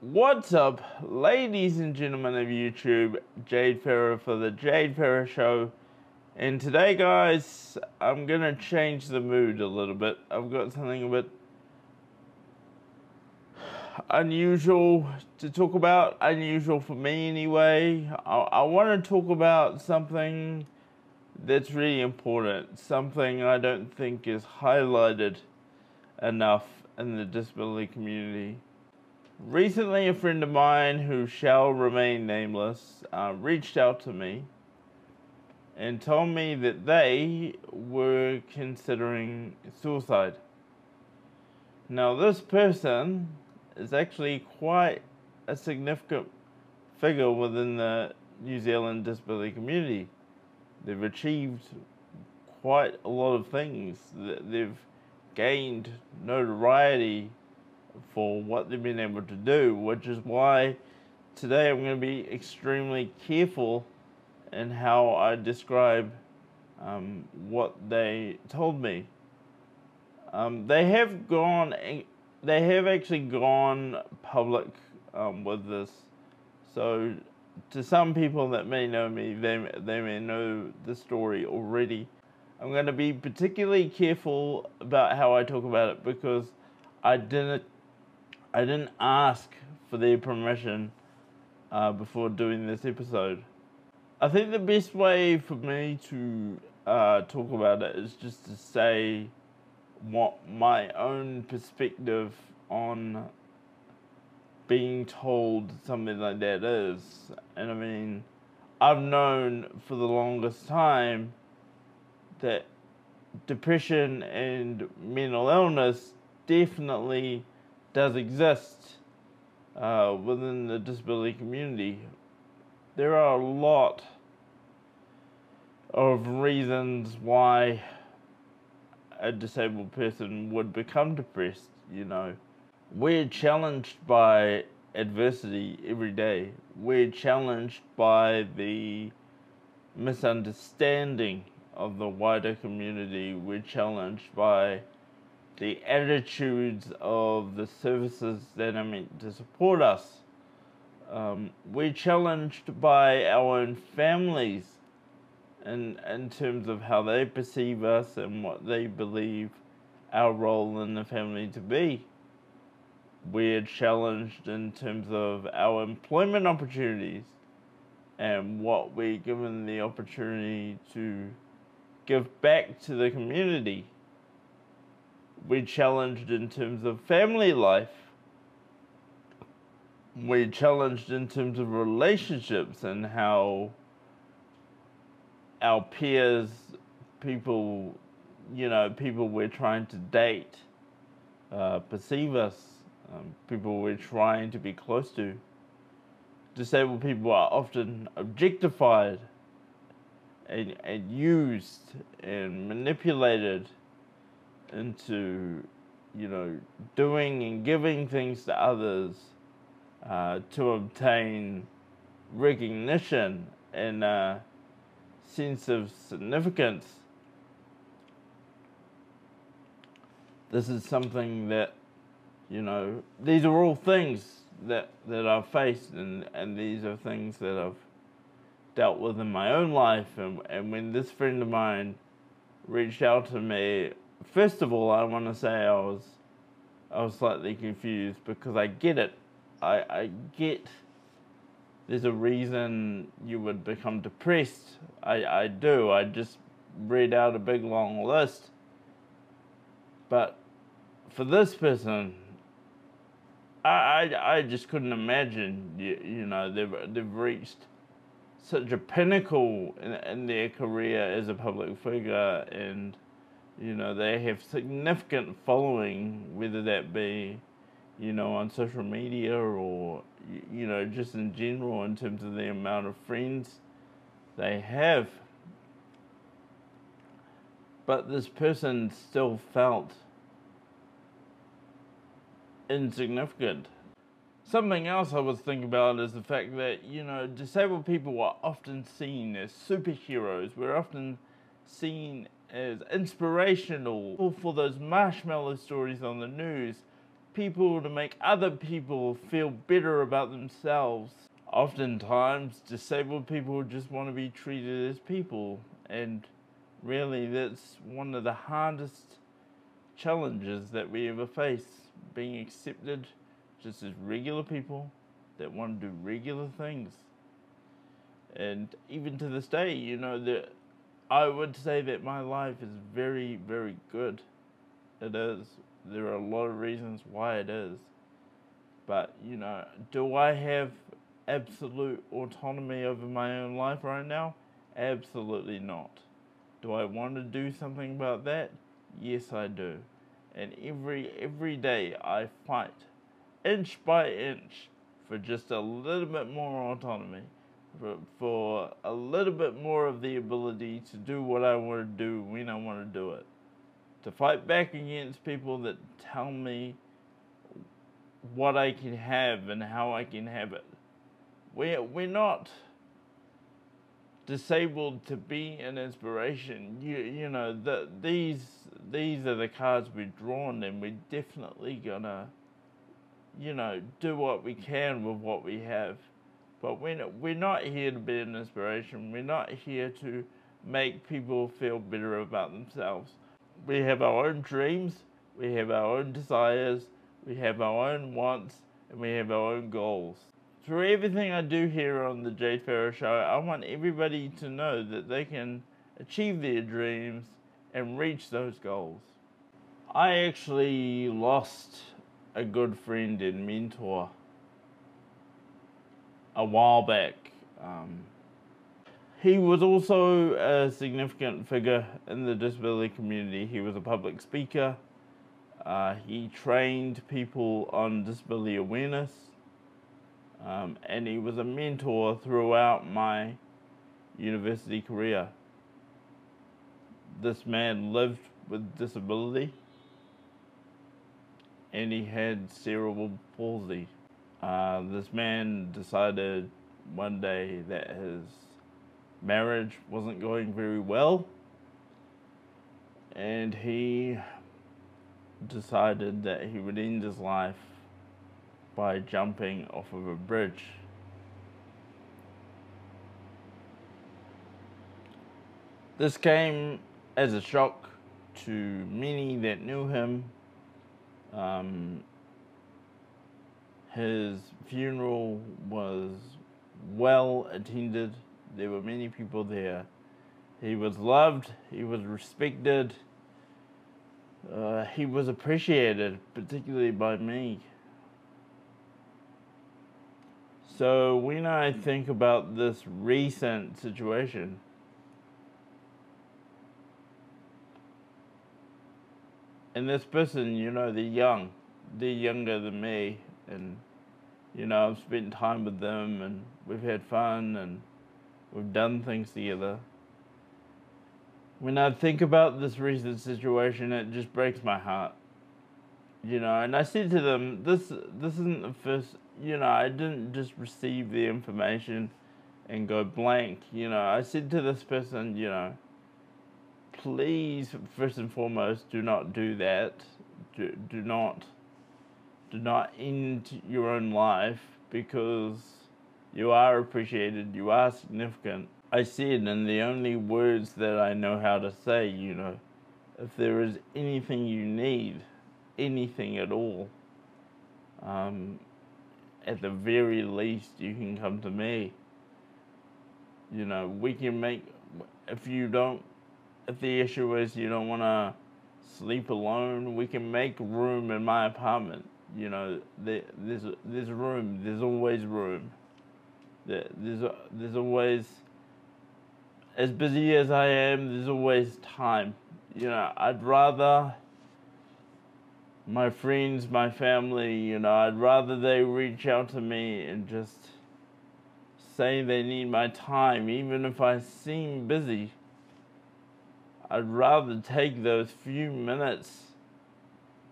What's up, ladies and gentlemen of YouTube? Jade Farrar for the Jade Farrar Show. And today, guys, I'm gonna change the mood a little bit. I've got something a bit unusual to talk about, unusual for me anyway. I, I want to talk about something that's really important, something I don't think is highlighted enough in the disability community. Recently, a friend of mine who shall remain nameless uh, reached out to me and told me that they were considering suicide. Now, this person is actually quite a significant figure within the New Zealand disability community. They've achieved quite a lot of things. They've gained notoriety for what they've been able to do, which is why today I'm going to be extremely careful in how I describe um, what they told me. Um, they have gone they have actually gone public um, with this. So, to some people that may know me, they, they may know the story already. I'm going to be particularly careful about how I talk about it because I didn't I didn't ask for their permission uh, before doing this episode. I think the best way for me to uh, talk about it is just to say what my own perspective on being told something like that is. And I mean, I've known for the longest time that depression and mental illness definitely does exist uh, within the disability community. There are a lot of reasons why a disabled person would become depressed, you know. We're challenged by adversity every day. We're challenged by the misunderstanding of the wider community. We're challenged by the attitudes of the services that are meant to support us. Um, we're challenged by our own families in, in terms of how they perceive us and what they believe our role in the family to be. We're challenged in terms of our employment opportunities and what we're given the opportunity to give back to the community. We're challenged in terms of family life. We're challenged in terms of relationships and how our peers, people, you know, people we're trying to date, uh, perceive us, um, people we're trying to be close to. Disabled people are often objectified and, and used and manipulated into, you know, doing and giving things to others uh, to obtain recognition and a sense of significance. This is something that, you know, these are all things that, that I've faced and, and these are things that I've dealt with in my own life. And, and when this friend of mine reached out to me, first of all, I want to say I was, I was slightly confused because I get it. I, I get there's a reason you would become depressed. I, I do. I just read out a big long list. But for this person, I, I, I just couldn't imagine, you, you know, they've, they've reached such a pinnacle in, in their career as a public figure and, you know, they have significant following, whether that be you know, on social media or, you know, just in general in terms of the amount of friends they have. But this person still felt insignificant. Something else I was thinking about is the fact that, you know, disabled people are often seen as superheroes. We're often seen as inspirational for those marshmallow stories on the news people to make other people feel better about themselves. Oftentimes, disabled people just want to be treated as people, and really, that's one of the hardest challenges that we ever face being accepted just as regular people that want to do regular things. And even to this day, you know, that I would say that my life is very, very good. It is. There are a lot of reasons why it is. But, you know, do I have absolute autonomy over my own life right now? Absolutely not. Do I want to do something about that? Yes, I do. And every every day I fight inch by inch for just a little bit more autonomy, for, a little bit more of the ability to do what I want to do when I want to do it. To fight back against people that tell me what I can have and how I can have it. We're, we're not disabled to be an inspiration. You, you know, the, these, these are the cards we're drawn and we're definitely gonna you know, do what we can with what we have. But we're not, we're not here to be an inspiration. We're not here to make people feel better about themselves. We have our own dreams, we have our own desires, we have our own wants, and we have our own goals. Through everything I do here on the Jade Farrar Show, I want everybody to know that they can achieve their dreams and reach those goals. I actually lost a good friend and mentor a while back. Um, he was also a significant figure in the disability community. He was a public speaker. Uh, he trained people on disability awareness. Um, and he was a mentor throughout my university career. This man lived with disability and he had cerebral palsy. Uh, this man decided one day that his marriage wasn't going very well, and he decided that he would end his life by jumping off of a bridge. This came as a shock to many that knew him um, his funeral was well attended. There were many people there. He was loved, he was respected, uh, he was appreciated, particularly by me. So when I think about this recent situation, and this person, you know, they're young, they're younger than me, and you know, I've spent time with them, and we've had fun, and we've done things together. When I think about this recent situation, it just breaks my heart. You know, and I said to them, this this isn't the first. You know, I didn't just receive the information and go blank. You know, I said to this person, you know please, first and foremost, do not do that. Do, do not do not end your own life because you are appreciated, you are significant. I said, and the only words that I know how to say, you know, if there is anything you need, anything at all, um, at the very least, you can come to me. You know, we can make, if you don't if the issue is you don't want to sleep alone, we can make room in my apartment. You know, there's there's room. There's always room. There's there's always as busy as I am. There's always time. You know, I'd rather my friends, my family. You know, I'd rather they reach out to me and just say they need my time, even if I seem busy I'd rather take those few minutes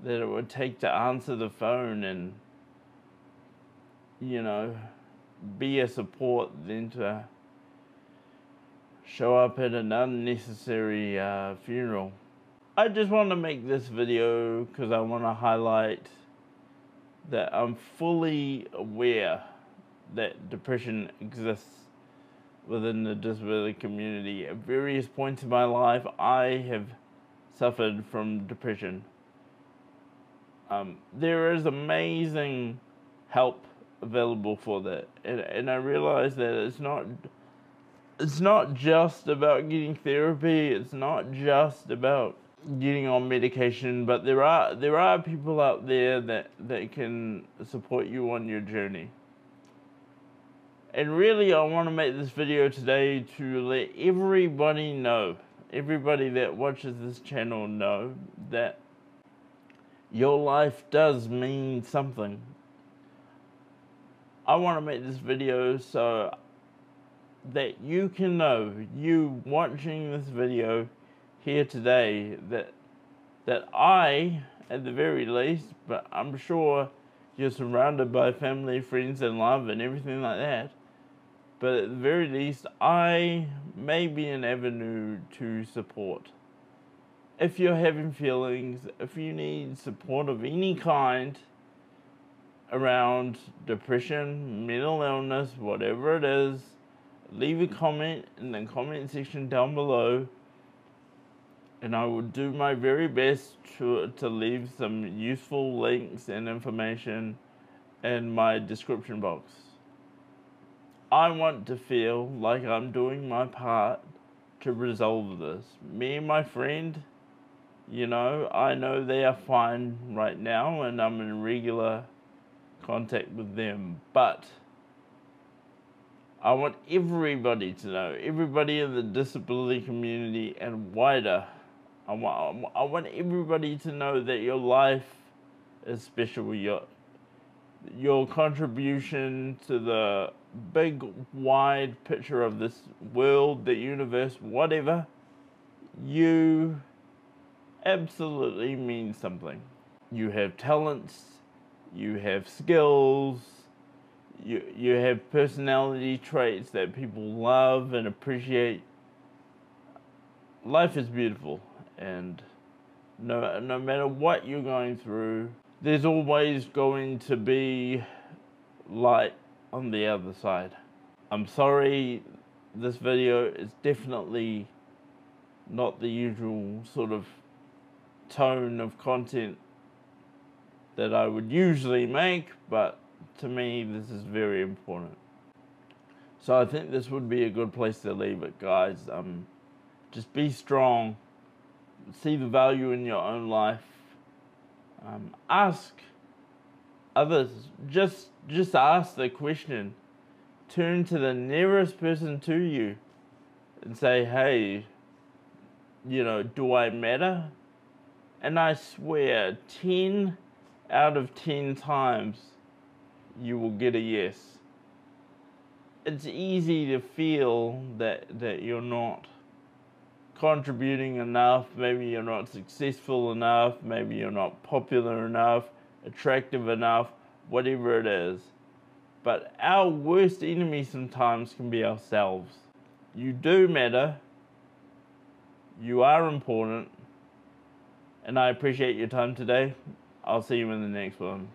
that it would take to answer the phone and, you know, be a support than to show up at an unnecessary uh, funeral. I just want to make this video because I want to highlight that I'm fully aware that depression exists within the disability community. At various points in my life, I have suffered from depression. Um, there is amazing help available for that, and, and I realize that it's not it's not just about getting therapy. It's not just about getting on medication, but there are there are people out there that that can support you on your journey. And really, I want to make this video today to let everybody know, everybody that watches this channel know that your life does mean something. I want to make this video so that you can know, you watching this video here today, that that I, at the very least, but I'm sure you're surrounded by family, friends, and love, and everything like that. But at the very least, I may be an avenue to support. If you're having feelings, if you need support of any kind around depression, mental illness, whatever it is, leave a comment in the comment section down below and I will do my very best to, to leave some useful links and information in my description box. I want to feel like I'm doing my part to resolve this. Me and my friend, you know, I know they are fine right now and I'm in regular contact with them, but I want everybody to know, everybody in the disability community and wider. I want, I want everybody to know that your life is special. Your, your contribution to the big, wide picture of this world, the universe, whatever, you absolutely mean something. You have talents, you have skills, you you have personality traits that people love and appreciate. Life is beautiful, and no no matter what you're going through, there's always going to be light on the other side. I'm sorry, this video is definitely not the usual sort of tone of content that I would usually make, but to me, this is very important. So I think this would be a good place to leave it, guys. Um, just be strong. See the value in your own life. Um, ask others. Just just ask the question. Turn to the nearest person to you and say, "Hey, you know, do I matter?" And I swear, ten out of ten times you will get a yes. It's easy to feel that, that you're not contributing enough, maybe you're not successful enough, maybe you're not popular enough, attractive enough, whatever it is. But our worst enemy sometimes can be ourselves. You do matter, you are important, and I appreciate your time today. I'll see you in the next one.